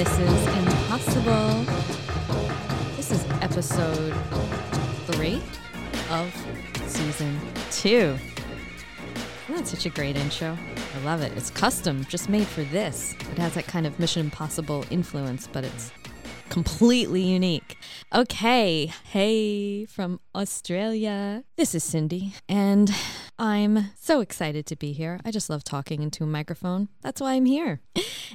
Mrs. Impossible. This is episode three of season two. Isn't that such a great intro? I love it. It's custom, just made for this. It has that kind of Mission Impossible influence, but it's completely unique. Okay, hey from Australia. This is Cindy, and I'm so excited to be here. I just love talking into a microphone. That's why I'm here.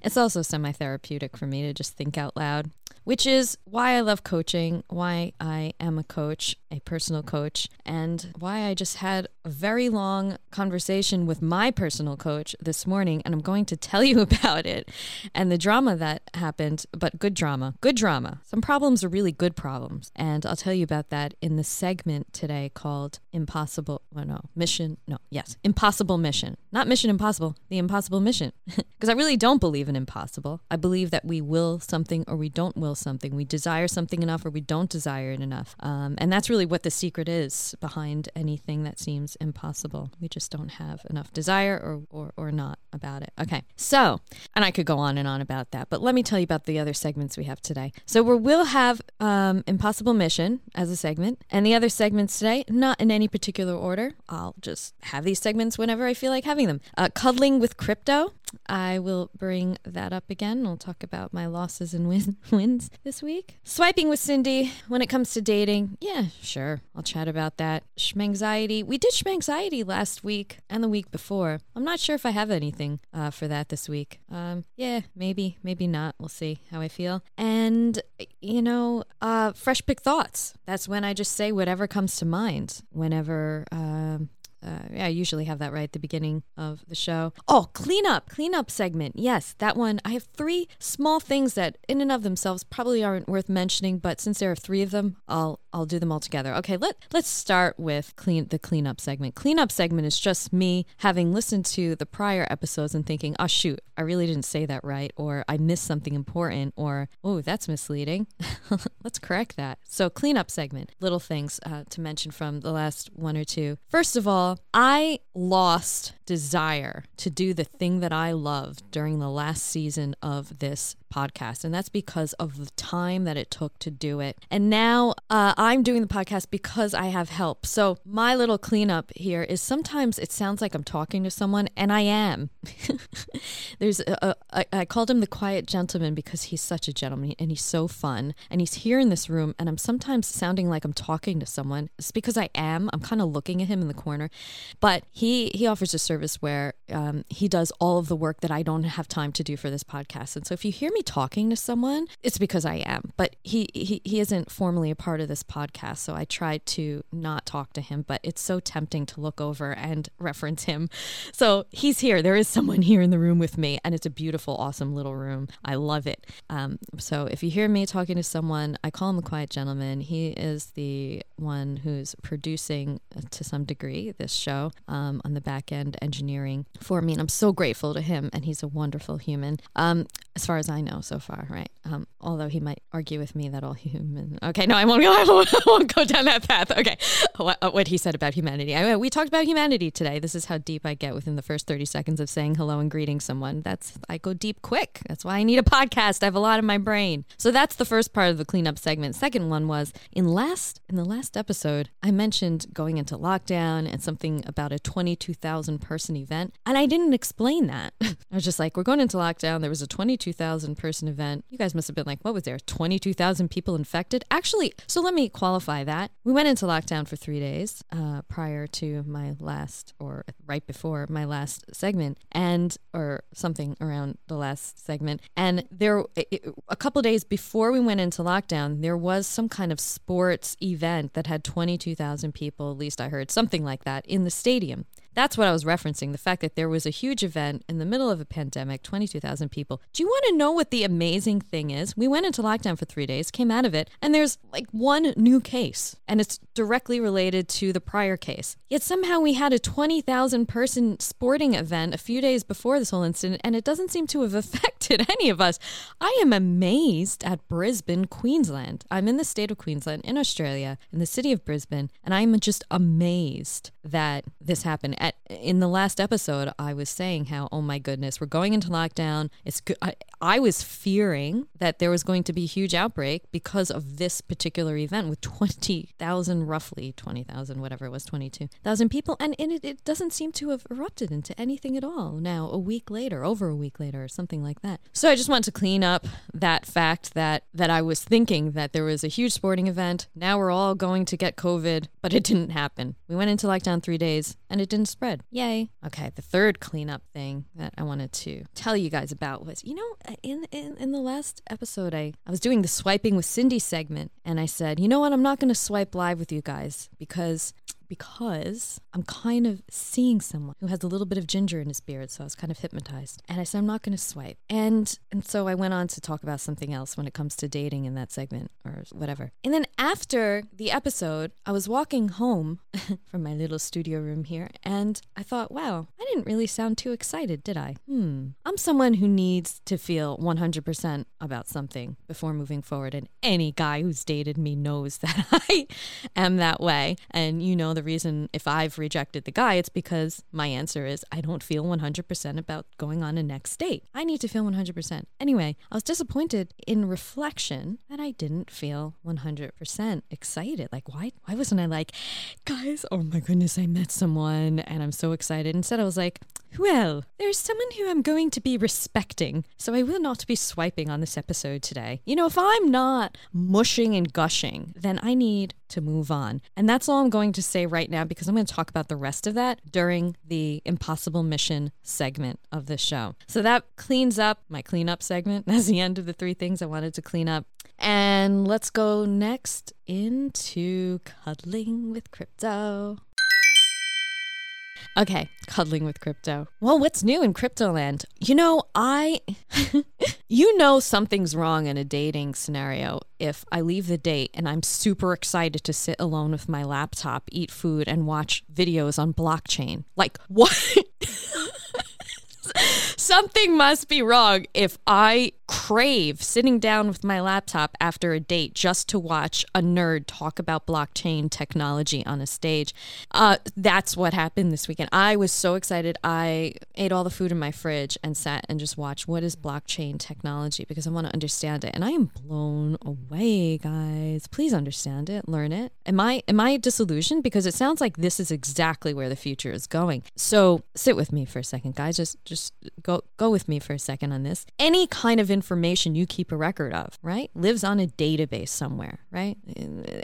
It's also semi therapeutic for me to just think out loud, which is why I love coaching, why I am a coach, a personal coach, and why I just had a very long conversation with my personal coach this morning, and I'm going to tell you about it and the drama that happened, but good drama, good drama. Some problems are really good problems, and I'll tell you about that in the segment today called Impossible, well, no, Mission, no, yes, Impossible Mission. Not Mission Impossible, the Impossible Mission. Because I really don't believe in impossible. I believe that we will something or we don't will something. We desire something enough or we don't desire it enough. Um, and that's really what the secret is behind anything that seems impossible. We just don't have enough desire or, or, or not about it. Okay. So, and I could go on and on about that, but let me tell you about the other segments we have today. So, we will have um, Impossible Mission as a segment, and the other segments today, not in any particular order. I'll just have these segments whenever I feel like having them. Uh, cuddling with crypto. I will bring that up again. I'll talk about my losses and win- wins this week. Swiping with Cindy when it comes to dating. Yeah, sure. I'll chat about that. Schmanxiety. We did Schmanxiety last week and the week before. I'm not sure if I have anything uh, for that this week. Um, yeah, maybe, maybe not. We'll see how I feel. And, you know, uh, fresh pick thoughts. That's when I just say whatever comes to mind whenever um, uh, yeah, I usually have that right at the beginning of the show. Oh, cleanup, cleanup segment. Yes, that one. I have three small things that, in and of themselves, probably aren't worth mentioning, but since there are three of them, I'll I'll do them all together. Okay, let let's start with clean the cleanup segment. Cleanup segment is just me having listened to the prior episodes and thinking, oh shoot, I really didn't say that right, or I missed something important, or oh that's misleading. let's correct that. So cleanup segment, little things uh, to mention from the last one or two. First of all, I lost desire to do the thing that I love during the last season of this podcast. And that's because of the time that it took to do it. And now uh, I'm doing the podcast because I have help. So my little cleanup here is sometimes it sounds like I'm talking to someone, and I am. There's a, a, I, I called him the quiet gentleman because he's such a gentleman and he's so fun. And he's here in this room, and I'm sometimes sounding like I'm talking to someone. It's because I am. I'm kind of looking at him in the corner. But he, he offers a service where um, he does all of the work that I don't have time to do for this podcast. And so if you hear me talking to someone, it's because I am. But he, he he isn't formally a part of this podcast, so I try to not talk to him. But it's so tempting to look over and reference him. So he's here. There is someone here in the room with me, and it's a beautiful, awesome little room. I love it. Um, so if you hear me talking to someone, I call him a quiet gentleman. He is the one who's producing uh, to some degree this show um, on the back end engineering for me, and I'm so grateful to him. And he's a wonderful human, um, as far as I know so far, right? Um, although he might argue with me that all human. Okay, no, I won't. I won't, I won't go down that path. Okay, what, uh, what he said about humanity. I, we talked about humanity today. This is how deep I get within the first 30 seconds of saying hello and greeting someone. That's I go deep quick. That's why I need a podcast. I have a lot in my brain. So that's the first part of the cleanup segment. Second one was in last in the last episode, I mentioned going into lockdown and something about a 22,000 person event, and I didn't explain that. I was just like, we're going into lockdown. There was a 22,000 person event. You guys must have been like, what was there? 22,000 people infected? Actually, so let me qualify that. We went into lockdown for three days uh, prior to my last, or right before my last segment, and or something around the last segment. And there, it, a couple days before we went into lockdown, there was some kind of sports event that had 22,000 people, at least I heard something like that, in the stadium. That's what I was referencing the fact that there was a huge event in the middle of a pandemic, 22,000 people. Do you want to know what the amazing thing is? We went into lockdown for three days, came out of it, and there's like one new case, and it's directly related to the prior case. Yet somehow we had a 20,000 person sporting event a few days before this whole incident, and it doesn't seem to have affected any of us. I am amazed at Brisbane, Queensland. I'm in the state of Queensland, in Australia, in the city of Brisbane, and I'm just amazed that this happened at in the last episode, I was saying how, oh my goodness, we're going into lockdown. It's good. I, I was fearing that there was going to be a huge outbreak because of this particular event with 20,000, roughly 20,000, whatever it was, 22,000 people. And, it, it doesn't seem to have erupted into anything at all now, a week later, over a week later, or something like that. So I just wanted to clean up that fact that, that I was thinking that there was a huge sporting event. Now we're all going to get COVID, but it didn't happen. We went into lockdown three days and it didn't spread. Yay. Okay, the third cleanup thing that I wanted to tell you guys about was, you know, in, in, in the last episode, I, I was doing the swiping with Cindy segment, and I said, you know what, I'm not going to swipe live with you guys because because I'm kind of seeing someone who has a little bit of ginger in his beard, so I was kind of hypnotized. And I said, I'm not going to swipe. And and so I went on to talk about something else when it comes to dating in that segment or whatever. And then after the episode, I was walking home from my little studio room here, and I thought, wow, I didn't really sound too excited, did I? Hmm. I'm someone who needs to feel 100% about something before moving forward, and any guy who's dated me knows that I am that way. And you know the reason if I've rejected the guy, it's because my answer is I don't feel 100% about going on a next date. I need to feel 100%. Anyway, I was disappointed in reflection that I didn't feel 100% excited. Like, why, why wasn't I like, guys, oh my goodness, I met someone and I'm so excited. Instead, I was like, well, there's someone who I'm going to be respecting, so I will not be swiping on this episode today. You know, if I'm not mushing and gushing, then I need to move on. And that's all I'm going to say right now because I'm going to talk about the rest of that during the Impossible Mission segment of the show. So that cleans up my cleanup segment. That's the end of the three things I wanted to clean up. And let's go next into cuddling with crypto. Okay, cuddling with crypto. Well, what's new in crypto land? You know, I, you know, something's wrong in a dating scenario if I leave the date and I'm super excited to sit alone with my laptop, eat food, and watch videos on blockchain. Like, what? Something must be wrong if I crave sitting down with my laptop after a date just to watch a nerd talk about blockchain technology on a stage. Uh, that's what happened this weekend. I was so excited. I ate all the food in my fridge and sat and just watched what is blockchain technology because I want to understand it. And I am blown away, guys. Please understand it, learn it. Am I am I disillusioned? Because it sounds like this is exactly where the future is going. So sit with me for a second, guys. Just just go go with me for a second on this. Any kind of information you keep a record of, right, lives on a database somewhere, right?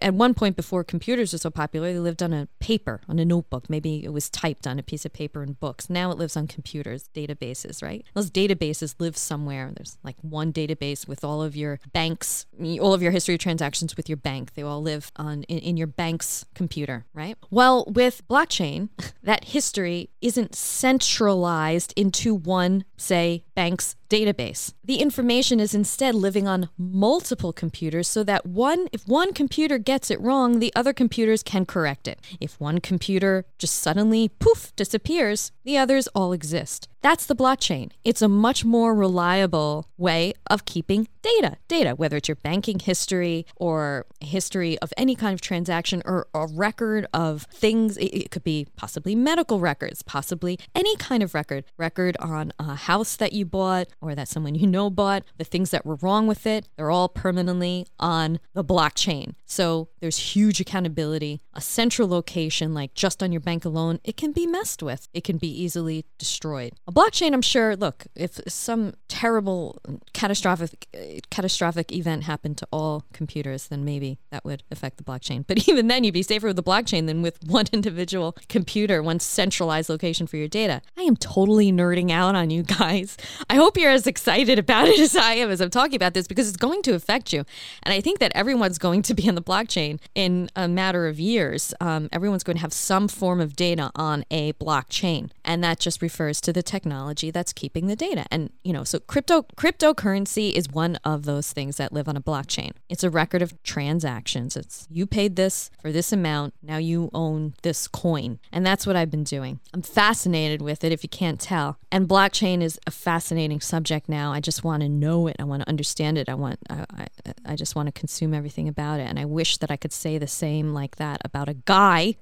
At one point before computers were so popular, they lived on a paper, on a notebook. Maybe it was typed on a piece of paper in books. Now it lives on computers, databases, right? Those databases live somewhere. There's like one database with all of your banks, all of your history of transactions with your bank. They all live on in, in your bank's computer, right? Well, with blockchain, that history isn't centralized into one, say, bank's database. The information is instead living on multiple computers so that one if one computer gets it wrong, the other computers can correct it. If one computer just suddenly poof disappears, the others all exist. That's the blockchain. It's a much more reliable way of keeping data. Data, whether it's your banking history or history of any kind of transaction or a record of things. It could be possibly medical records, possibly any kind of record. Record on a house that you bought or that someone you know bought, the things that were wrong with it, they're all permanently on the blockchain. So there's huge accountability. A central location, like just on your bank alone, it can be messed with, it can be easily destroyed. A blockchain, I'm sure, look, if some terrible catastrophic catastrophic event happened to all computers, then maybe that would affect the blockchain. But even then you'd be safer with the blockchain than with one individual computer, one centralized location for your data. I am totally nerding out on you guys. I hope you're as excited about it as I am as I'm talking about this because it's going to affect you. And I think that everyone's going to be on the blockchain in a matter of years. Um, everyone's going to have some form of data on a blockchain. And that just refers to the technology that's keeping the data. And, you know, so crypto cryptocurrency is one of those things that live on a blockchain. It's a record of transactions. It's you paid this for this amount, now you own this coin. And that's what I've been doing. I'm fascinated with it if you can't tell. And blockchain is a fascinating subject now. I just want to know it. I want to understand it. I want I, I, I just want to consume everything about it. And I wish that I could say the same like that about a guy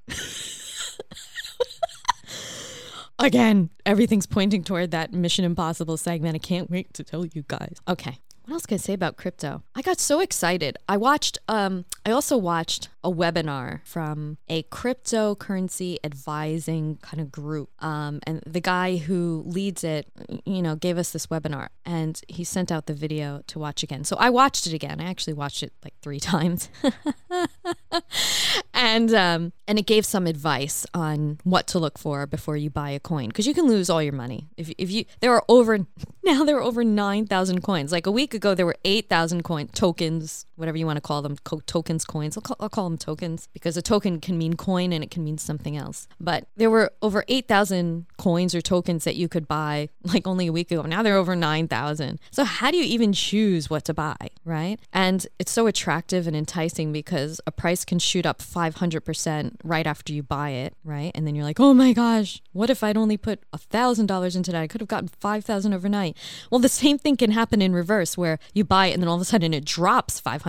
again, everything's pointing toward that Mission Impossible segment. I can't wait to tell you guys. Okay. What else can I say about crypto? I got so excited. I watched, um, I also watched a webinar from a cryptocurrency advising kind of group. Um, and the guy who leads it, you know, gave us this webinar and he sent out the video to watch again. So I watched it again. I actually watched it like three times. and um, and it gave some advice on what to look for before you buy a coin because you can lose all your money if, if you there are over now there are over 9000 coins like a week ago there were 8000 coin tokens whatever you want to call them co- tokens coins. I'll call, I'll call them tokens because a token can mean coin and it can mean something else. But there were over 8000 coins or tokens that you could buy like only a week ago. Now there are over 9000 so how do you even choose what to buy right? And it's so attractive and enticing because a price can shoot up 500% right after you buy it right? And then you're like oh my gosh what if i'd only put a thousand dollars into that? I could have gotten 5000 overnight. Well the same thing can happen in reverse where you buy it and then all of a sudden it drops 500%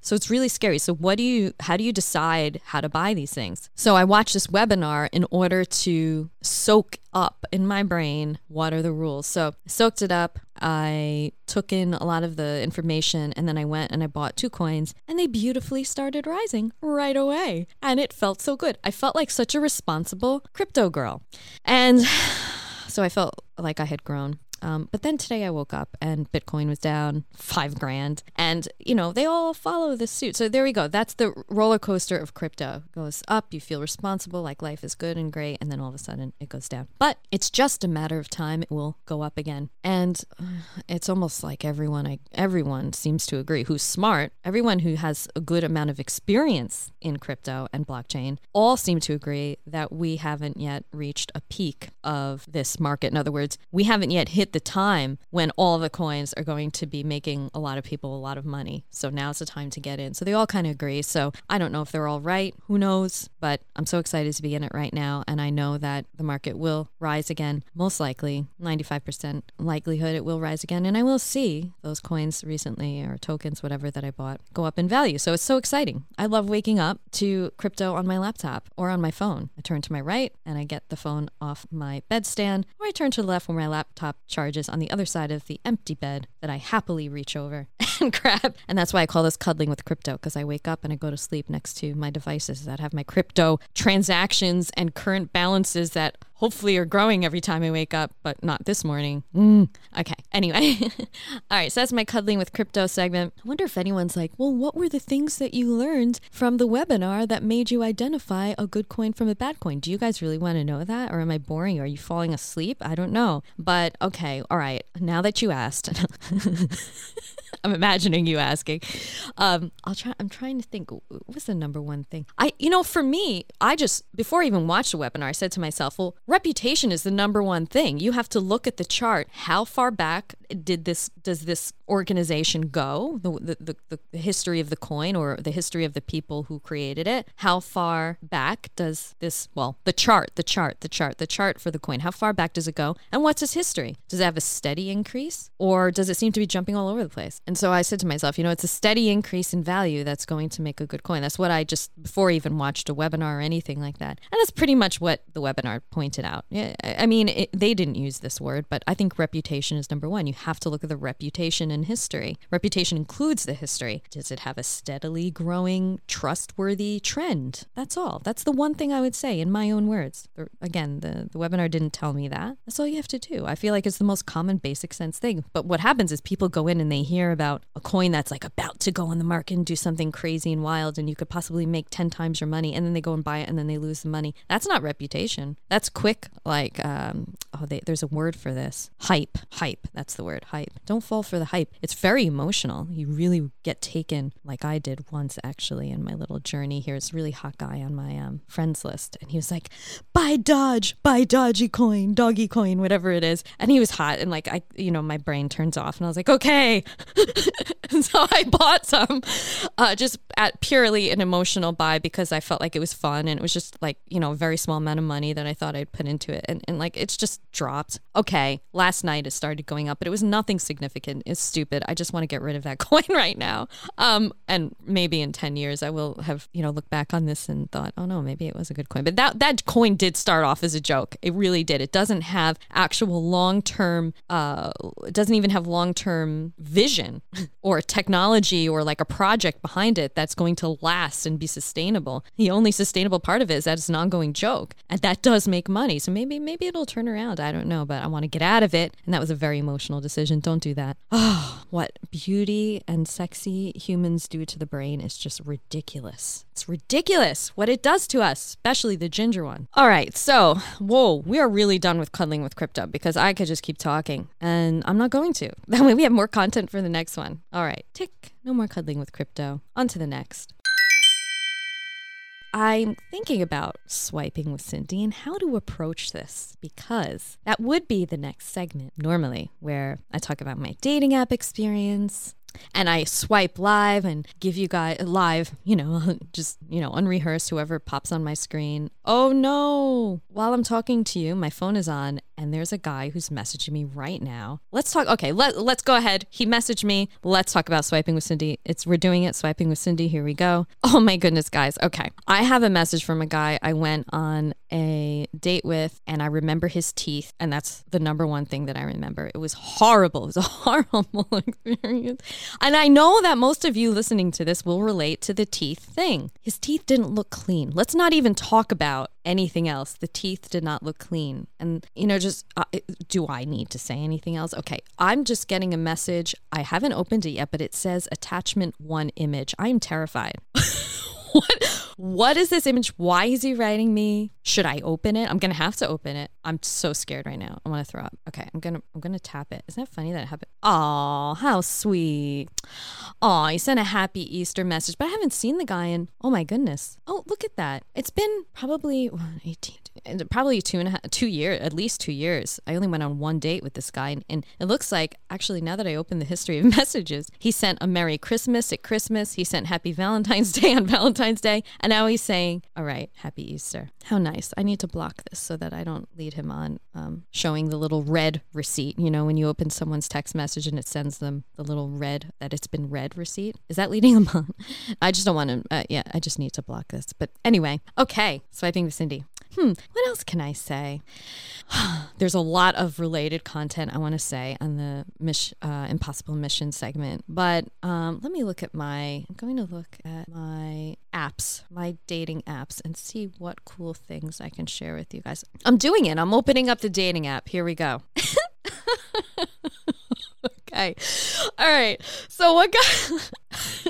so it's really scary so what do you how do you decide how to buy these things so i watched this webinar in order to soak up in my brain what are the rules so I soaked it up I took in a lot of the information and then I went and I bought two coins and they beautifully started rising right away. And it felt so good. I felt like such a responsible crypto girl. And so I felt like I had grown. Um, but then today I woke up and Bitcoin was down five grand. And, you know, they all follow this suit. So there we go. That's the roller coaster of crypto. It goes up, you feel responsible, like life is good and great. And then all of a sudden it goes down. But it's just a matter of time. It will go up again. And uh, it's almost like everyone, I, everyone seems to agree who's smart, everyone who has a good amount of experience in crypto and blockchain, all seem to agree that we haven't yet reached a peak of this market. In other words, we haven't yet hit the time when all the coins are going to be making a lot of people a lot of money. So now's the time to get in. So they all kind of agree. So I don't know if they're all right. Who knows? But I'm so excited to be in it right now. And I know that the market will rise again. Most likely, 95% likelihood it will rise again. And I will see those coins recently or tokens, whatever that I bought, go up in value. So it's so exciting. I love waking up to crypto on my laptop or on my phone. I turn to my right and I get the phone off my bedstand, or I turn to the left where my laptop charges on the other side of the empty bed that I happily reach over and grab. And that's why I call this cuddling with crypto because I wake up and I go to sleep next to my devices that have my crypto transactions and current balances that hopefully are growing every time I wake up, but not this morning. Mm. Okay. Anyway, all right. So that's my cuddling with crypto segment. I wonder if anyone's like, well, what were the things that you learned from the webinar that made you identify a good coin from a bad coin? Do you guys really want to know that? Or am I boring? Are you falling asleep? I don't know. But okay. All right. Now that you asked, I'm imagining you asking. Um, I'll try. I'm trying to think. What's the number one thing? I, you know, for me, I just before I even watched the webinar, I said to myself, well, reputation is the number one thing. You have to look at the chart. How far back did this does this organization go? The, the, the, the history of the coin or the history of the people who created it? How far back does this, well, the chart, the chart, the chart, the chart for the coin, how far back does it go? And what's its history? Does it have a steady increase or does it seem to be jumping all over the place? And so I said to myself, you know, it's a steady increase in value that's going to make a good coin. That's what I just, before I even watched a webinar or anything like that. And that's pretty much what the webinar pointed out. I mean, it, they didn't use this word, but I think reputation is number one. You have to look at the reputation and history. Reputation includes the history. Does it have a steadily growing, trustworthy trend? That's all. That's the one thing I would say in my own words. Again, the, the webinar didn't tell me that. That's all you have to do. I feel like it's the most common basic sense thing. But what happens is people go in and they hear about a coin that's like about to go on the market and do something crazy and wild and you could possibly make 10 times your money and then they go and buy it and then they lose the money. That's not reputation. That's quick, like, um, oh, they, there's a word for this hype. Hype. That's the word hype. Don't fall for the hype. It's very emotional. You really get taken, like I did once actually in my little journey here. It's a really hot guy on my um, friends list. And he was like, buy Dodge, buy Dodgy coin, doggy coin, whatever it is. And he was hot. And like, I, you know, my brain turns off and I was like, okay, so I bought some uh, just at purely an emotional buy because I felt like it was fun and it was just like, you know, a very small amount of money that I thought I'd put into it. And, and like, it's just dropped. Okay. Last night it started going up, but it was nothing significant. It's stupid. I just want to get rid of that coin right now. Um, and maybe in 10 years I will have, you know, looked back on this and thought, oh no, maybe it was a good coin. But that, that coin did start off as a joke. It really did. It doesn't have actual long term, uh, it doesn't even have long term vision or technology or like a project behind it that's going to last and be sustainable. The only sustainable part of it is that it's an ongoing joke, and that does make money. So maybe maybe it'll turn around. I don't know, but I want to get out of it, and that was a very emotional decision. Don't do that. Oh, what beauty and sexy humans do to the brain is just ridiculous. It's ridiculous what it does to us, especially the ginger one. All right, so whoa, we are really done with cuddling with crypto because I could just keep talking, and I'm not going to. That way we have more content for the next one. All right, tick. No more cuddling with crypto. On to the next. I'm thinking about swiping with Cindy and how to approach this because that would be the next segment normally where I talk about my dating app experience, and I swipe live and give you guys live, you know, just, you know, unrehearsed, whoever pops on my screen. Oh no, while I'm talking to you, my phone is on and there's a guy who's messaging me right now. Let's talk. Okay, let, let's go ahead. He messaged me. Let's talk about swiping with Cindy. It's we're doing it. Swiping with Cindy. Here we go. Oh my goodness, guys. Okay, I have a message from a guy I went on a date with, and I remember his teeth, and that's the number one thing that I remember. It was horrible. It was a horrible experience, and I know that most of you listening to this will relate to the teeth thing. His teeth didn't look clean. Let's not even talk about anything else. The teeth did not look clean, and you know, just uh, do I need to say anything else? Okay, I'm just getting a message. I haven't opened it yet, but it says attachment one image. I'm terrified. what what is this image? Why is he writing me? Should I open it? I'm gonna have to open it. I'm so scared right now. I want to throw up. Okay, I'm gonna I'm gonna tap it. Isn't that funny that it happened? Oh, how sweet. Oh, he sent a happy Easter message, but I haven't seen the guy in oh my goodness. Oh, look at that. It's been probably 18, probably two and a half, two years, at least two years. I only went on one date with this guy, and, and it looks like actually now that I open the history of messages, he sent a Merry Christmas at Christmas. He sent Happy Valentine's Day on Valentine's Day, and now he's saying, "All right, Happy Easter." How nice. I need to block this so that I don't lead him on um, showing the little red receipt. You know, when you open someone's text message and it sends them the little red that it's been read receipt. Is that leading them on? I just don't want to. Uh, yeah, I just need to block this. But anyway, okay. Swiping with Cindy. Hmm, what else can I say? There's a lot of related content I want to say on the Mish, uh, Impossible Mission segment, but um, let me look at my. I'm going to look at my apps, my dating apps, and see what cool things I can share with you guys. I'm doing it. I'm opening up the dating app. Here we go. okay. All right. So what got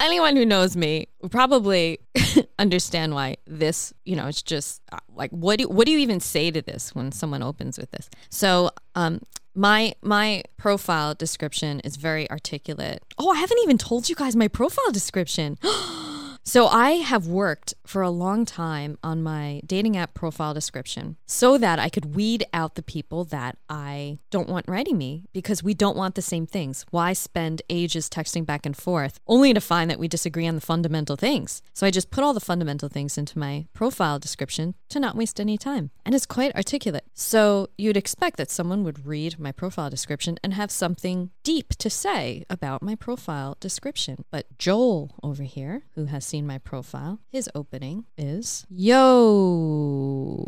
anyone who knows me probably understand why this, you know, it's just uh, like what do what do you even say to this when someone opens with this? So, um my my profile description is very articulate. Oh, I haven't even told you guys my profile description. So I have worked for a long time on my dating app profile description so that I could weed out the people that I don't want writing me because we don't want the same things. Why spend ages texting back and forth only to find that we disagree on the fundamental things? So I just put all the fundamental things into my profile description to not waste any time. And it's quite articulate. So you'd expect that someone would read my profile description and have something deep to say about my profile description. But Joel over here, who has seen my profile, his opening is Yo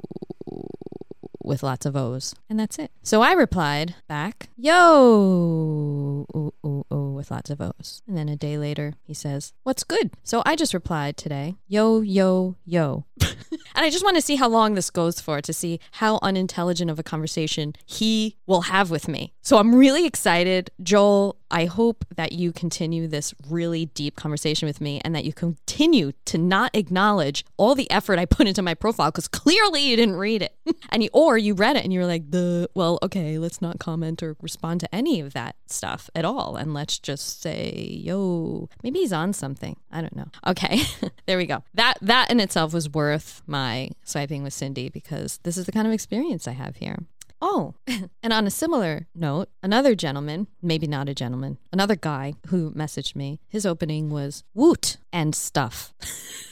with lots of O's. And that's it. So I replied back, Yo ooh, ooh, ooh, with lots of O's. And then a day later, he says, What's good? So I just replied today, Yo, yo, yo. And I just want to see how long this goes for to see how unintelligent of a conversation he will have with me. So I'm really excited. Joel, I hope that you continue this really deep conversation with me and that you continue to not acknowledge all the effort I put into my profile because clearly you didn't read it. and you, or you read it and you're like, the well, okay, let's not comment or respond to any of that stuff at all. And let's just say, yo, maybe he's on something. I don't know. Okay. there we go. That that in itself was worth my swiping with Cindy because this is the kind of experience I have here. Oh, and on a similar note, another gentleman, maybe not a gentleman, another guy who messaged me, his opening was woot and stuff.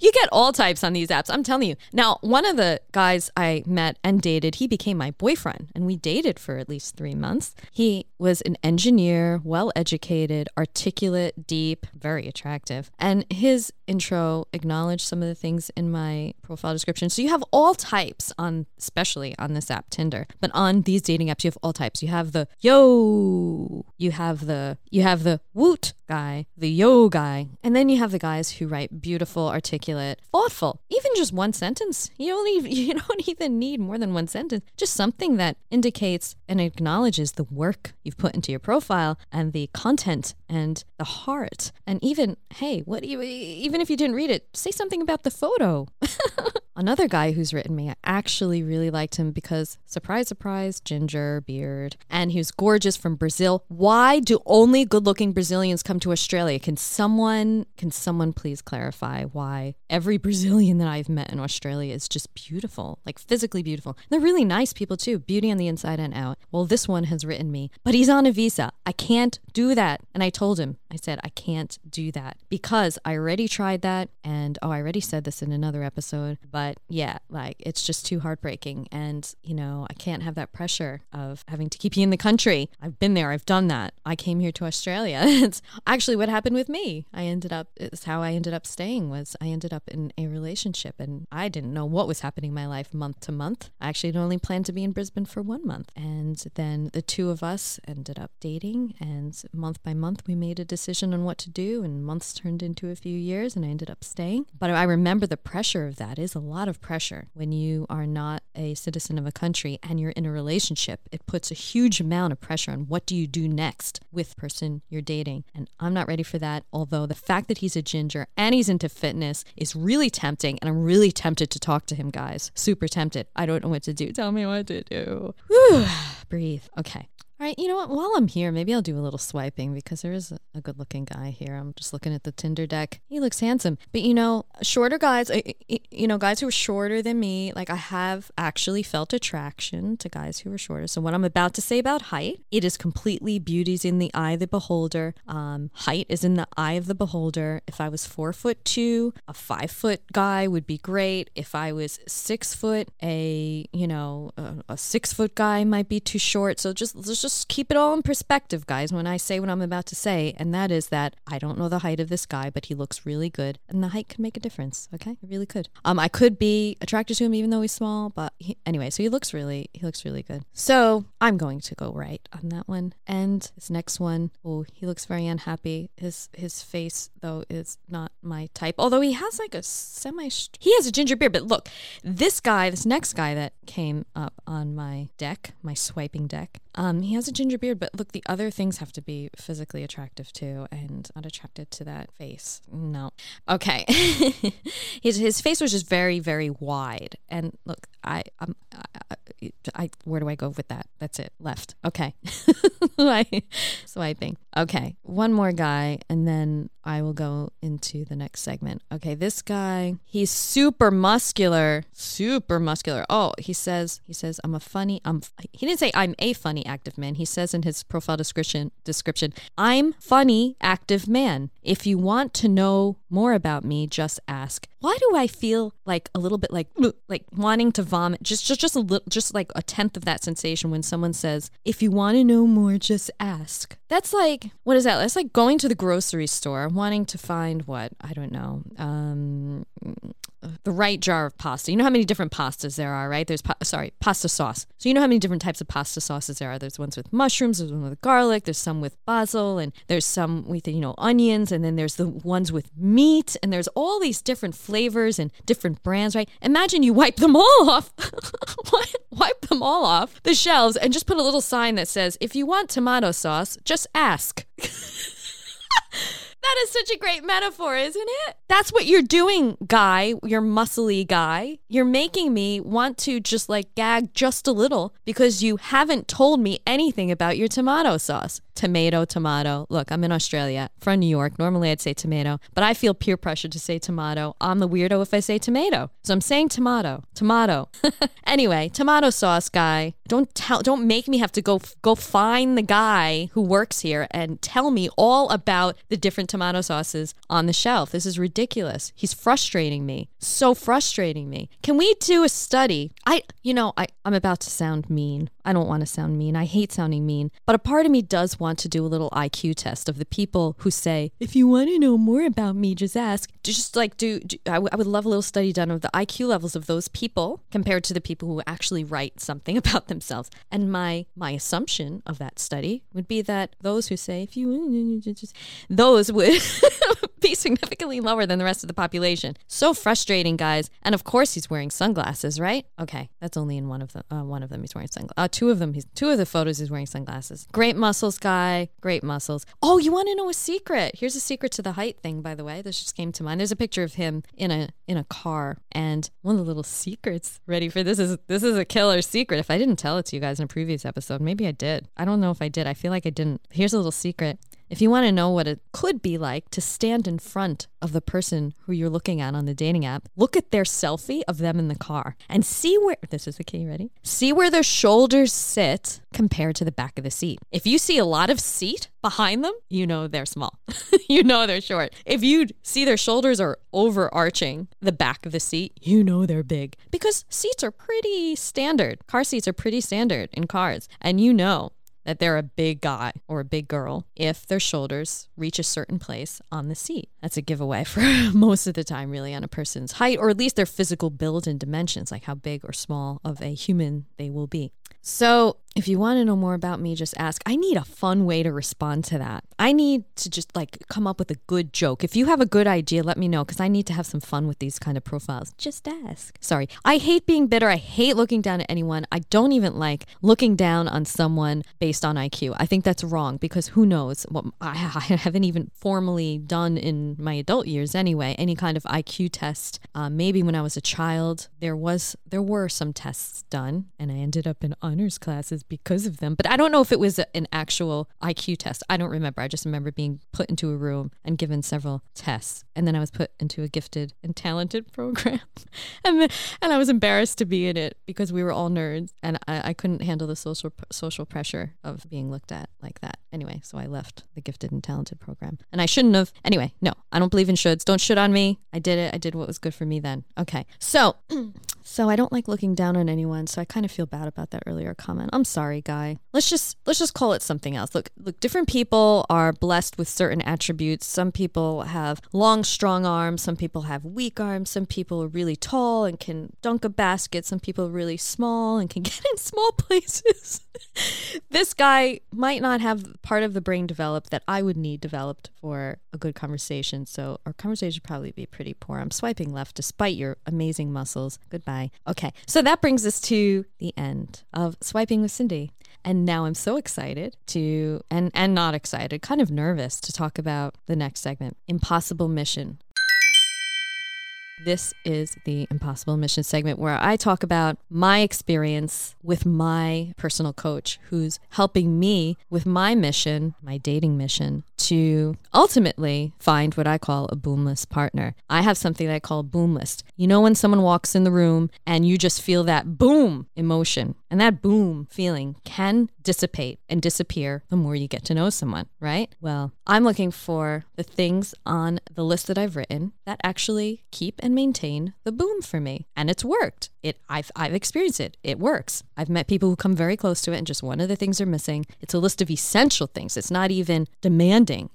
You get all types on these apps. I'm telling you. Now, one of the guys I met and dated, he became my boyfriend, and we dated for at least three months. He was an engineer, well educated, articulate, deep, very attractive. And his intro acknowledged some of the things in my profile description. So you have all types on, especially on this app, Tinder. But on these dating apps, you have all types. You have the yo, you have the you have the woot guy, the yo guy, and then you have the guys who write beautiful, articulate, thoughtful. Even just one sentence. You only you don't even need more than one sentence. Just something that indicates and acknowledges the work you've put into your profile and the content and the heart. And even hey, what even if you didn't read it, say something about the photo. Another guy who's written me, I actually really liked him because, surprise, surprise, ginger, beard, and he was gorgeous from Brazil. Why do only good looking Brazilians come to Australia? Can someone, can someone please clarify why every Brazilian that I've met in Australia is just beautiful, like physically beautiful? They're really nice people too, beauty on the inside and out. Well, this one has written me, but he's on a visa. I can't do that. And I told him, I said, I can't do that because I already tried that. And oh, I already said this in another episode, but yeah, like it's just too heartbreaking. And, you know, I can't have that pressure of having to keep you in the country. I've been there, I've done that. I came here to Australia. it's actually what happened with me. I ended up, it's how I ended up staying was I ended up in a relationship and I didn't know what was happening in my life month to month. I actually had only planned to be in Brisbane for one month. And then the two of us ended up dating and month by month we made a decision on what to do and months turned into a few years and I ended up staying. But I remember the pressure of that is a lot of pressure when you are not a citizen of a country and you're in a relationship. It puts a huge amount of pressure on what do you do next with person you're dating. And I'm not ready for that. Although the fact that he's a ginger and he's into fitness is really tempting. And I'm really tempted to talk to him, guys. Super tempted. I don't know what to do. Tell me what to do. Whew. Breathe. Okay. All right, you know what? While I'm here, maybe I'll do a little swiping because there is a, good looking guy here. I'm just looking at the Tinder deck. He looks handsome. But you know, shorter guys, you know, guys who are shorter than me, like I have actually felt attraction to guys who are shorter. So, what I'm about to say about height, it is completely beauty's in the eye of the beholder. Um, height is in the eye of the beholder. If I was four foot two, a five foot guy would be great. If I was six foot, a, you know, a, a six foot guy might be too short. So, just, just just keep it all in perspective, guys, when I say what I'm about to say. And that is that I don't know the height of this guy, but he looks really good. And the height could make a difference. Okay. It really could. Um, I could be attracted to him even though he's small, but he, anyway, so he looks really, he looks really good. So I'm going to go right on that one. And this next one, oh, he looks very unhappy. His, his face, though, is not my type. Although he has like a semi, he has a ginger beard. But look, this guy, this next guy that came up on my deck, my swiping deck, um, he has a ginger beard, but look, the other things have to be physically attractive too, and not attracted to that face. No. Okay. his his face was just very very wide, and look, I um, I, I, I where do I go with that? That's it. Left. Okay. Swiping. Okay. One more guy, and then I will go into the next segment. Okay, this guy, he's super muscular, super muscular. Oh, he says he says I'm a funny. I'm. He didn't say I'm a funny active man. He says in his profile description description, I'm funny active man. If you want to know more about me, just ask. Why do I feel like a little bit like like wanting to vomit? Just just just a little, just like a tenth of that sensation when someone says, "If you want to know more, just ask." That's like what is that? That's like going to the grocery store wanting to find what I don't know. Um, the right jar of pasta. You know how many different pastas there are, right? There's pa- sorry, pasta sauce. So you know how many different types of pasta sauces there are. There's ones with mushrooms, there's one with garlic, there's some with basil, and there's some with you know onions, and then there's the ones with meat, and there's all these different flavors and different brands, right? Imagine you wipe them all off, wipe them all off the shelves, and just put a little sign that says, "If you want tomato sauce, just ask." That is such a great metaphor, isn't it? That's what you're doing, guy. You're muscly guy. You're making me want to just like gag just a little because you haven't told me anything about your tomato sauce. Tomato, tomato. Look, I'm in Australia, from New York. Normally I'd say tomato, but I feel peer pressure to say tomato. I'm the weirdo if I say tomato. So I'm saying tomato, tomato. anyway, tomato sauce guy. Don't tell don't make me have to go go find the guy who works here and tell me all about the different tomato sauces on the shelf. This is ridiculous. He's frustrating me. So frustrating me. Can we do a study? I you know, I I'm about to sound mean. I don't want to sound mean. I hate sounding mean. But a part of me does want to do a little IQ test of the people who say, if you want to know more about me, just ask. Just like, do, do I, w- I would love a little study done of the IQ levels of those people compared to the people who actually write something about themselves. And my my assumption of that study would be that those who say, if you, just, those would be significantly lower than the rest of the population. So frustrating, guys. And of course, he's wearing sunglasses, right? Okay, that's only in one of them. Uh, one of them, he's wearing sunglasses. Uh, two of them, he's two of the photos, he's wearing sunglasses. Great muscles, guy. Great muscles. Oh, you want to know a secret? Here's a secret to the height thing, by the way. This just came to mind. There's a picture of him in a in a car, and one of the little secrets. Ready for this is this is a killer secret. If I didn't tell it to you guys in a previous episode, maybe I did. I don't know if I did. I feel like I didn't. Here's a little secret. If you want to know what it could be like to stand in front of the person who you're looking at on the dating app, look at their selfie of them in the car and see where this is the key, ready? See where their shoulders sit compared to the back of the seat. If you see a lot of seat behind them, you know they're small. you know they're short. If you see their shoulders are overarching the back of the seat, you know they're big because seats are pretty standard. Car seats are pretty standard in cars. And you know that they're a big guy or a big girl if their shoulders reach a certain place on the seat. That's a giveaway for most of the time, really, on a person's height or at least their physical build and dimensions, like how big or small of a human they will be. So, if you want to know more about me, just ask. I need a fun way to respond to that. I need to just like come up with a good joke. If you have a good idea, let me know because I need to have some fun with these kind of profiles. Just ask. Sorry. I hate being bitter. I hate looking down at anyone. I don't even like looking down on someone based on IQ. I think that's wrong because who knows what I, I haven't even formally done in my adult years anyway. Any kind of IQ test. Uh, maybe when I was a child, there was there were some tests done, and I ended up in honors classes because of them. But I don't know if it was an actual IQ test. I don't remember. I just remember being put into a room and given several tests. And then I was put into a gifted and talented program. and, then, and I was embarrassed to be in it because we were all nerds and I, I couldn't handle the social social pressure of being looked at like that. Anyway, so I left the gifted and talented program. And I shouldn't have. Anyway, no, I don't believe in shoulds. Don't should on me. I did it. I did what was good for me then. Okay. So, so I don't like looking down on anyone. So I kind of feel bad about that earlier comment. I'm sorry, guy. Let's just let's just call it something else. Look, look, different people are blessed with certain attributes. Some people have long, strong arms, some people have weak arms, some people are really tall and can dunk a basket, some people are really small and can get in small places. this guy might not have part of the brain developed that I would need developed for a good conversation. So our conversation would probably be pretty poor. I'm swiping left despite your amazing muscles. Goodbye. Okay. So that brings us to the end of swiping with Cindy. And now I'm so excited to and and not excited, kind of nervous to talk about the next segment, Impossible Mission. This is the Impossible Mission segment where I talk about my experience with my personal coach who's helping me with my mission, my dating mission, to ultimately find what I call a boomless partner. I have something that I call boomless. You know, when someone walks in the room and you just feel that boom emotion, and that boom feeling can dissipate and disappear the more you get to know someone, right? Well, I'm looking for the things on the list that I've written that actually keep and maintain the boom for me. And it's worked. It I've I've experienced it. It works. I've met people who come very close to it and just one of the things are missing. It's a list of essential things. It's not even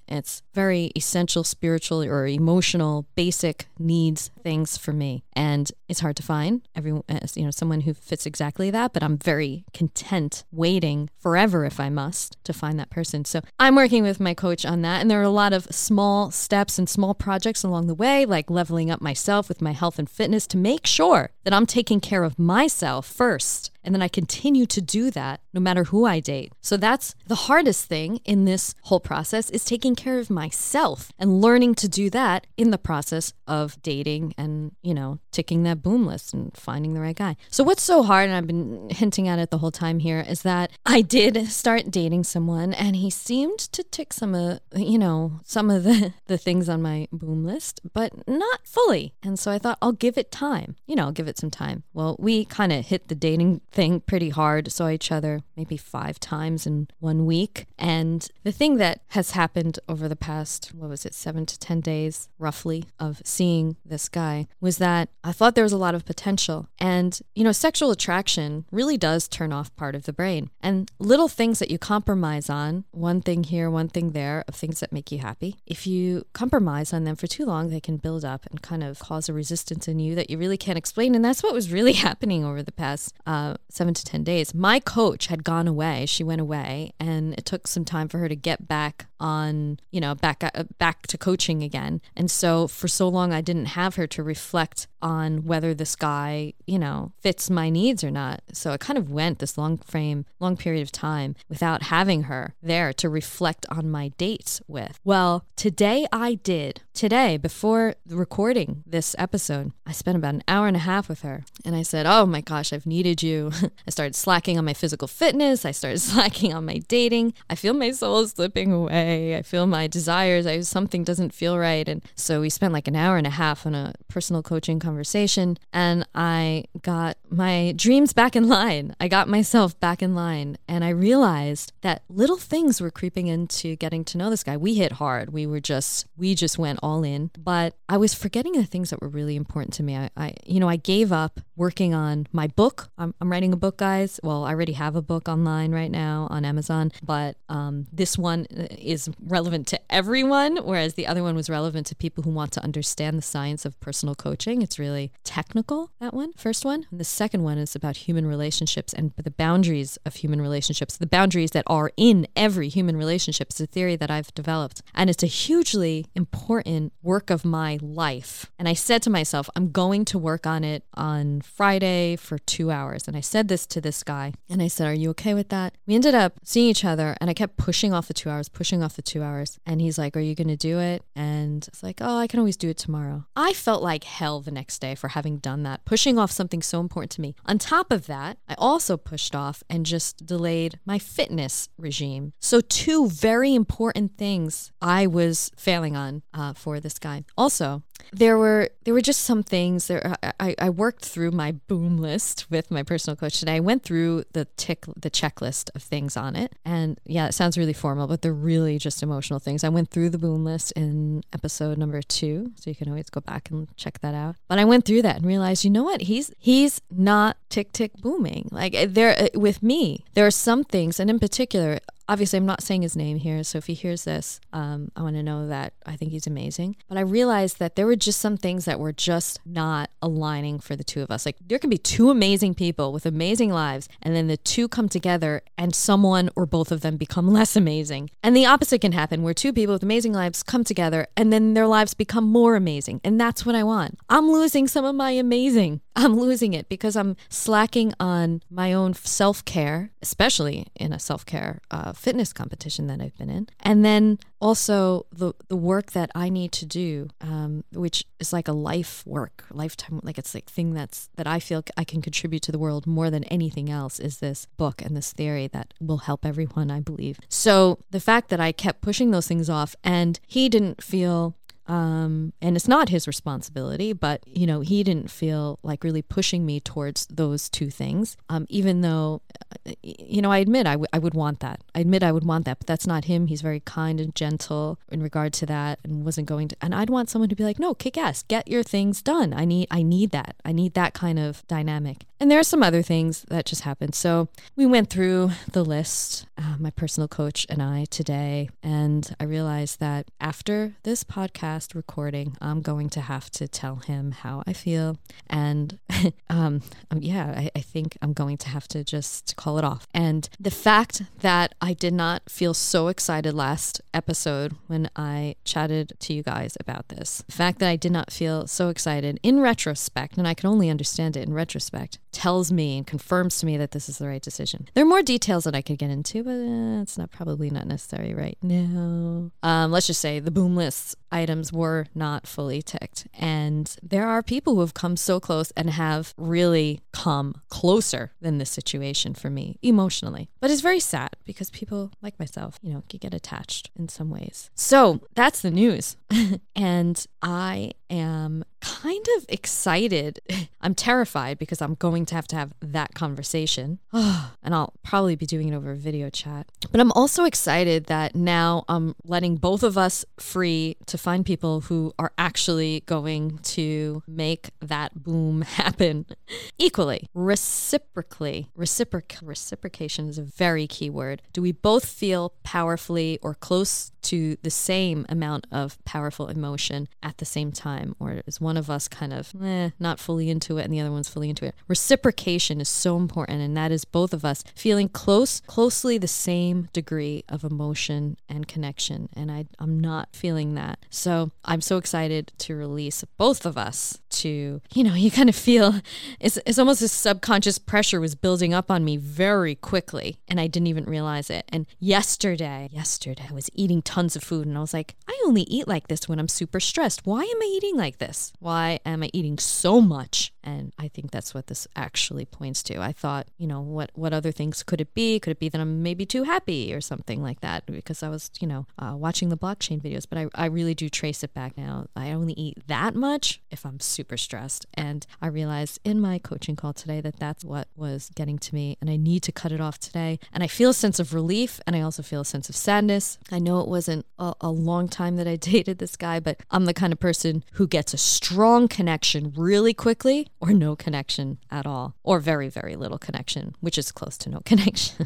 It's very essential spiritual or emotional basic needs things for me. And it's hard to find everyone you know someone who fits exactly that, but I'm very content waiting forever if I must to find that person. So I'm working with my coach on that. And there are a lot of small steps and small projects along the way, like leveling up myself with my health and fitness to make sure that I'm taking care of myself first And then I continue to do that no matter who I date. So that's the hardest thing in this whole process is taking care of myself and learning to do that in the process of dating and, you know, ticking that boom list and finding the right guy. So what's so hard, and I've been hinting at it the whole time here, is that I did start dating someone and he seemed to tick some of, you know, some of the, the things on my boom list, but not fully. And so I thought I'll give it time. You know, I'll give it some time. Well, we kind of hit the dating thing pretty hard, saw each other maybe five times in one week. And the thing that has happened over the past, what was it, seven to 10 days roughly of seeing this guy was that I thought there was a lot of potential. And, you know, sexual attraction really does turn off part of the brain. And little things that you compromise on, one thing here, one thing there, of things that make you happy, if you compromise on them for too long, they can build up and kind of cause a resistance in you that you really can't explain. And that's what was really happening over the past uh, seven to 10 days. My coach had gone away. She went away, and it took some time for her to get back on, you know, back uh, back to coaching again. And so for so long I didn't have her to reflect on whether this guy, you know, fits my needs or not. So I kind of went this long frame, long period of time without having her there to reflect on my dates with. Well, today I did. Today, before recording this episode, I spent about an hour and a half with her. And I said, Oh my gosh, I've needed you. I started slacking on my physical fitness. I started slacking on my dating. I feel my soul slipping away. I feel my desires. I something doesn't feel right. And so we spent like an hour and a half on a personal coaching conversation. And I got my dreams back in line. I got myself back in line. And I realized that little things were creeping into getting to know this guy. We hit hard. We were just, we just went all in. But I was forgetting the things that were really important to me. I, I you know, I gave up working on my book. I'm, I'm, writing a book, guys. Well, I already have a book online right now on Amazon, but um, this one is relevant to everyone, whereas the other one was relevant to people who want to understand the science of personal coaching. It's really technical, that one, first one. And the second one is about human relationships and the boundaries of human relationships, the boundaries that are in every human relationship. It's a theory that I've developed, and it's a hugely important work of my life. And I said to myself, I'm going to work on it on Friday for two hours. And I said this to this guy, and I said, Are you okay with that? We ended up seeing each other, and I kept pushing off the two hours, pushing off the two hours. And he's like, Are you going to do it? And it's like, Oh, I can always do it tomorrow. I felt like hell the next day for having done that, pushing off something so important to me. On top of that, I also pushed off and just delayed my fitness regime. So, two very important things I was failing on uh, for this guy. Also, there were there were just some things there I, I worked through my boom list with my personal coach today. I went through the tick the checklist of things on it. And yeah, it sounds really formal, but they're really just emotional things. I went through the boom list in episode number two. So you can always go back and check that out. But I went through that and realized, you know what? He's he's not tick tick booming. Like there with me, there are some things, and in particular, obviously I'm not saying his name here, so if he hears this, um, I want to know that I think he's amazing. But I realized that there were just some things that were just not aligning for the two of us. Like there can be two amazing people with amazing lives, and then the two come together and someone or both of them become less amazing. And the opposite can happen where two people with amazing lives come together and then their lives become more amazing. And that's what I want. I'm losing some of my amazing. I'm losing it because I'm slacking on my own self care, especially in a self care uh, fitness competition that I've been in. And then also the the work that I need to do, um, which is like a life work, lifetime, like it's like thing that's that I feel I can contribute to the world more than anything else is this book and this theory that will help everyone, I believe. So the fact that I kept pushing those things off and he didn't feel um, and it's not his responsibility, but you know, he didn't feel like really pushing me towards those two things. Um, even though, uh, you know, I admit I, w- I would want that. I admit I would want that, but that's not him. He's very kind and gentle in regard to that, and wasn't going to. And I'd want someone to be like, no, kick ass, get your things done. I need, I need that. I need that kind of dynamic. And there are some other things that just happened. So we went through the list, uh, my personal coach and I today, and I realized that after this podcast recording, I'm going to have to tell him how I feel. And um, um, yeah, I, I think I'm going to have to just call call it off. And the fact that I did not feel so excited last episode when I chatted to you guys about this, the fact that I did not feel so excited in retrospect, and I can only understand it in retrospect, tells me and confirms to me that this is the right decision. There are more details that I could get into, but uh, it's not probably not necessary right now. Um, let's just say the boom lists items were not fully ticked, and there are people who have come so close and have really come closer than this situation for me emotionally. But it's very sad because people like myself, you know, could get attached in some ways. So that's the news, and I am kind of excited. I'm terrified because I'm going to have to have that conversation. and I'll probably be doing it over a video chat. But I'm also excited that now I'm letting both of us free to find people who are actually going to make that boom happen equally, reciprocally. Reciproc reciprocation is a very key word. Do we both feel powerfully or close to the same amount of powerful emotion at the same time? Or is one of us kind of eh, not fully into it and the other one's fully into it? Reciprocation is so important, and that is both of us feeling close, closely the same degree of emotion and connection. And I, I'm not feeling that. So I'm so excited to release both of us to, you know, you kind of feel it's, it's almost this subconscious pressure was building up on me very quickly, and I didn't even realize it. And yesterday, yesterday, I was eating tons of food, and I was like, I only eat like this when I'm super stressed. Why am I eating like this? Why am I eating so much? And I think that's what this actually points to. I thought, you know, what what other things could it be? Could it be that I'm maybe too happy or something like that? Because I was, you know, uh, watching the blockchain videos. But I, I really do trace it back now. I only eat that much if I'm super stressed. And I realized in my coaching call today that that's what was getting to me, and I need to cut it off today. And I feel a sense of relief, and I also feel a sense of sadness. I know it was wasn't a, a long time that I dated this guy, but I'm the kind of person who gets a strong connection really quickly or no connection at all, or very, very little connection, which is close to no connection.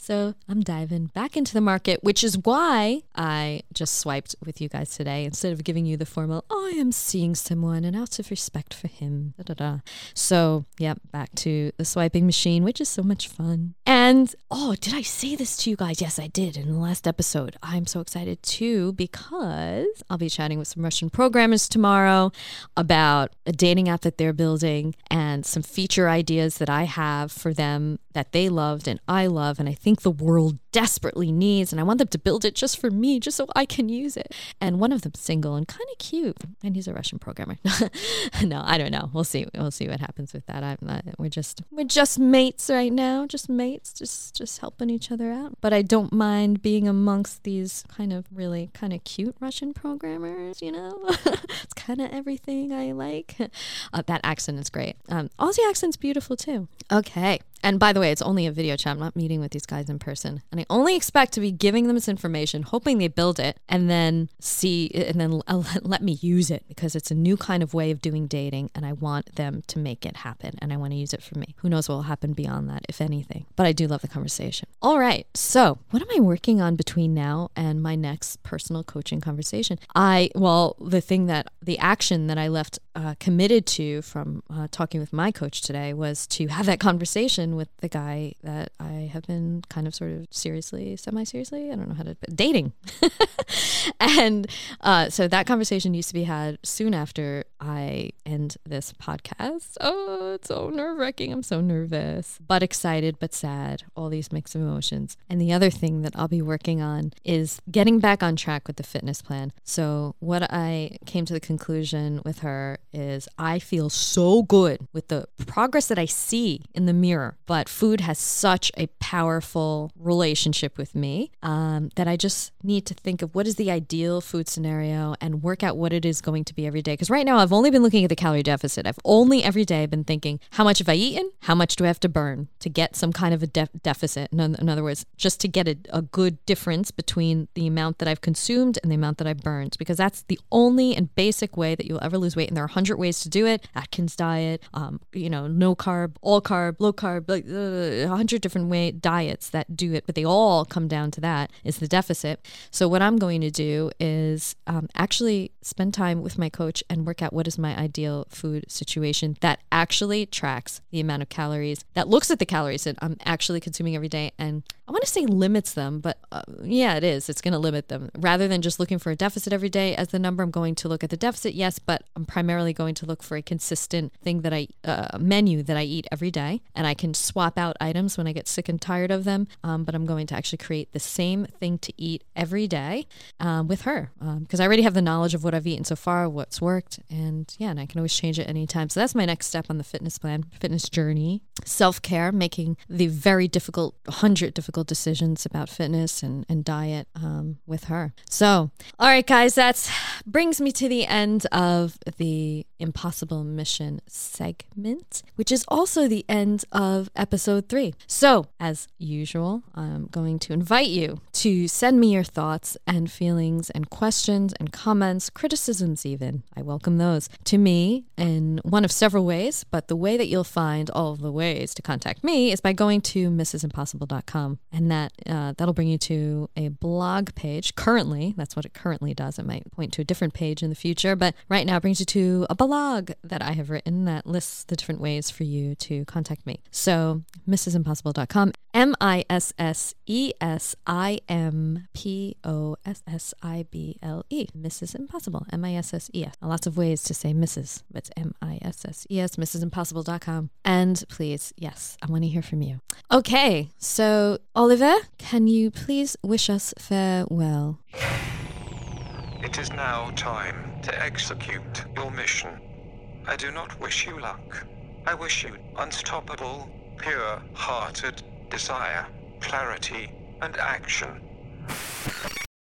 so I'm diving back into the market, which is why I just swiped with you guys today instead of giving you the formal, oh, I am seeing someone and out of respect for him. Da, da, da. So, yeah, back to the swiping machine, which is so much fun. And oh, did I say this to you guys? Yes, I did in the last episode. I'm so excited too because I'll be chatting with some Russian programmers tomorrow about a dating app that they're building and some feature ideas that I have for them that they loved and I love and I think the world desperately needs and I want them to build it just for me just so I can use it. And one of them's single and kind of cute and he's a Russian programmer. no, I don't know. We'll see. We'll see what happens with that. I'm not, we're just we're just mates right now, just mates, just just helping each other out. But I don't mind being amongst these kind of really kind of cute Russian programmers, you know? it's kind of everything I like. Uh, that accent is great. Um, Aussie accent's beautiful too. Okay. And by the way, it's only a video chat. I'm not meeting with these guys in person. And I only expect to be giving them this information, hoping they build it and then see and then let me use it because it's a new kind of way of doing dating and I want them to make it happen and I want to use it for me. Who knows what will happen beyond that, if anything. But I do love the conversation. All right. So, what am I working on between now and my next personal coaching conversation? I, well, the thing that the action that I left uh, committed to from uh, talking with my coach today was to have that conversation with the guy that I have been kind of sort of seriously, semi seriously, I don't know how to, dating. and uh, so that conversation used to be had soon after I end this podcast. Oh, it's so nerve wracking. I'm so nervous, but excited, but sad, all these mixed emotions. And the other thing that I'll be working on is getting back on track with the fitness plan. So, what I came to the conclusion with her is I feel so good with the progress that I see in the mirror but food has such a powerful relationship with me um, that I just need to think of what is the ideal food scenario and work out what it is going to be every day. Because right now I've only been looking at the calorie deficit. I've only every day been thinking, how much have I eaten? How much do I have to burn to get some kind of a de- deficit? In, in, other words, just to get a, a good difference between the amount that I've consumed and the amount that I've burned. Because that's the only and basic way that you'll ever lose weight. And there are 100 ways to do it Atkins diet, um, you know, no carb, all carb, low carb like uh, a hundred different way diets that do it, but they all come down to that is the deficit. So what I'm going to do is um, actually spend time with my coach and work out what is my ideal food situation that actually tracks the amount of calories, that looks at the calories that I'm actually consuming every day, and I want to say limits them, but uh, yeah, it is. It's going to limit them rather than just looking for a deficit every day as the number. I'm going to look at the deficit, yes, but I'm primarily going to look for a consistent thing that I uh, menu that I eat every day, and I can swap out items when I get sick and tired of them. Um, but I'm going to actually create the same thing to eat every day um, with her because um, I already have the knowledge of what I've eaten so far, what's worked, and yeah, and I can always change it anytime. So that's my next step on the fitness plan, fitness journey. Self care, making the very difficult, 100 difficult decisions about fitness and, and diet um, with her. So, all right, guys, that brings me to the end of the Impossible Mission segment, which is also the end of episode three. So, as usual, I'm going to invite you to send me your thoughts and feelings and questions and comments, criticisms, even. I welcome those to me in one of several ways, but the way that you'll find all of the ways to contact me is by going to missesimpossible.com, and that uh, that'll bring you to a blog page. Currently, that's what it currently does. It might point to a different page in the future, but right now it brings you to a blog that I have written that lists the different ways for you to contact me. So, missesimpossible.com, M I S S E S I M P O S S I B L E, Mrs. Impossible, M I S S E S. Lots of ways to say Mrs., but it's M I S S E S, missesimpossible.com. And please, yes, I want to hear from you. Okay, so Oliver, can you please wish us farewell? It is now time to execute your mission. I do not wish you luck. I wish you unstoppable, pure hearted desire, clarity, and action.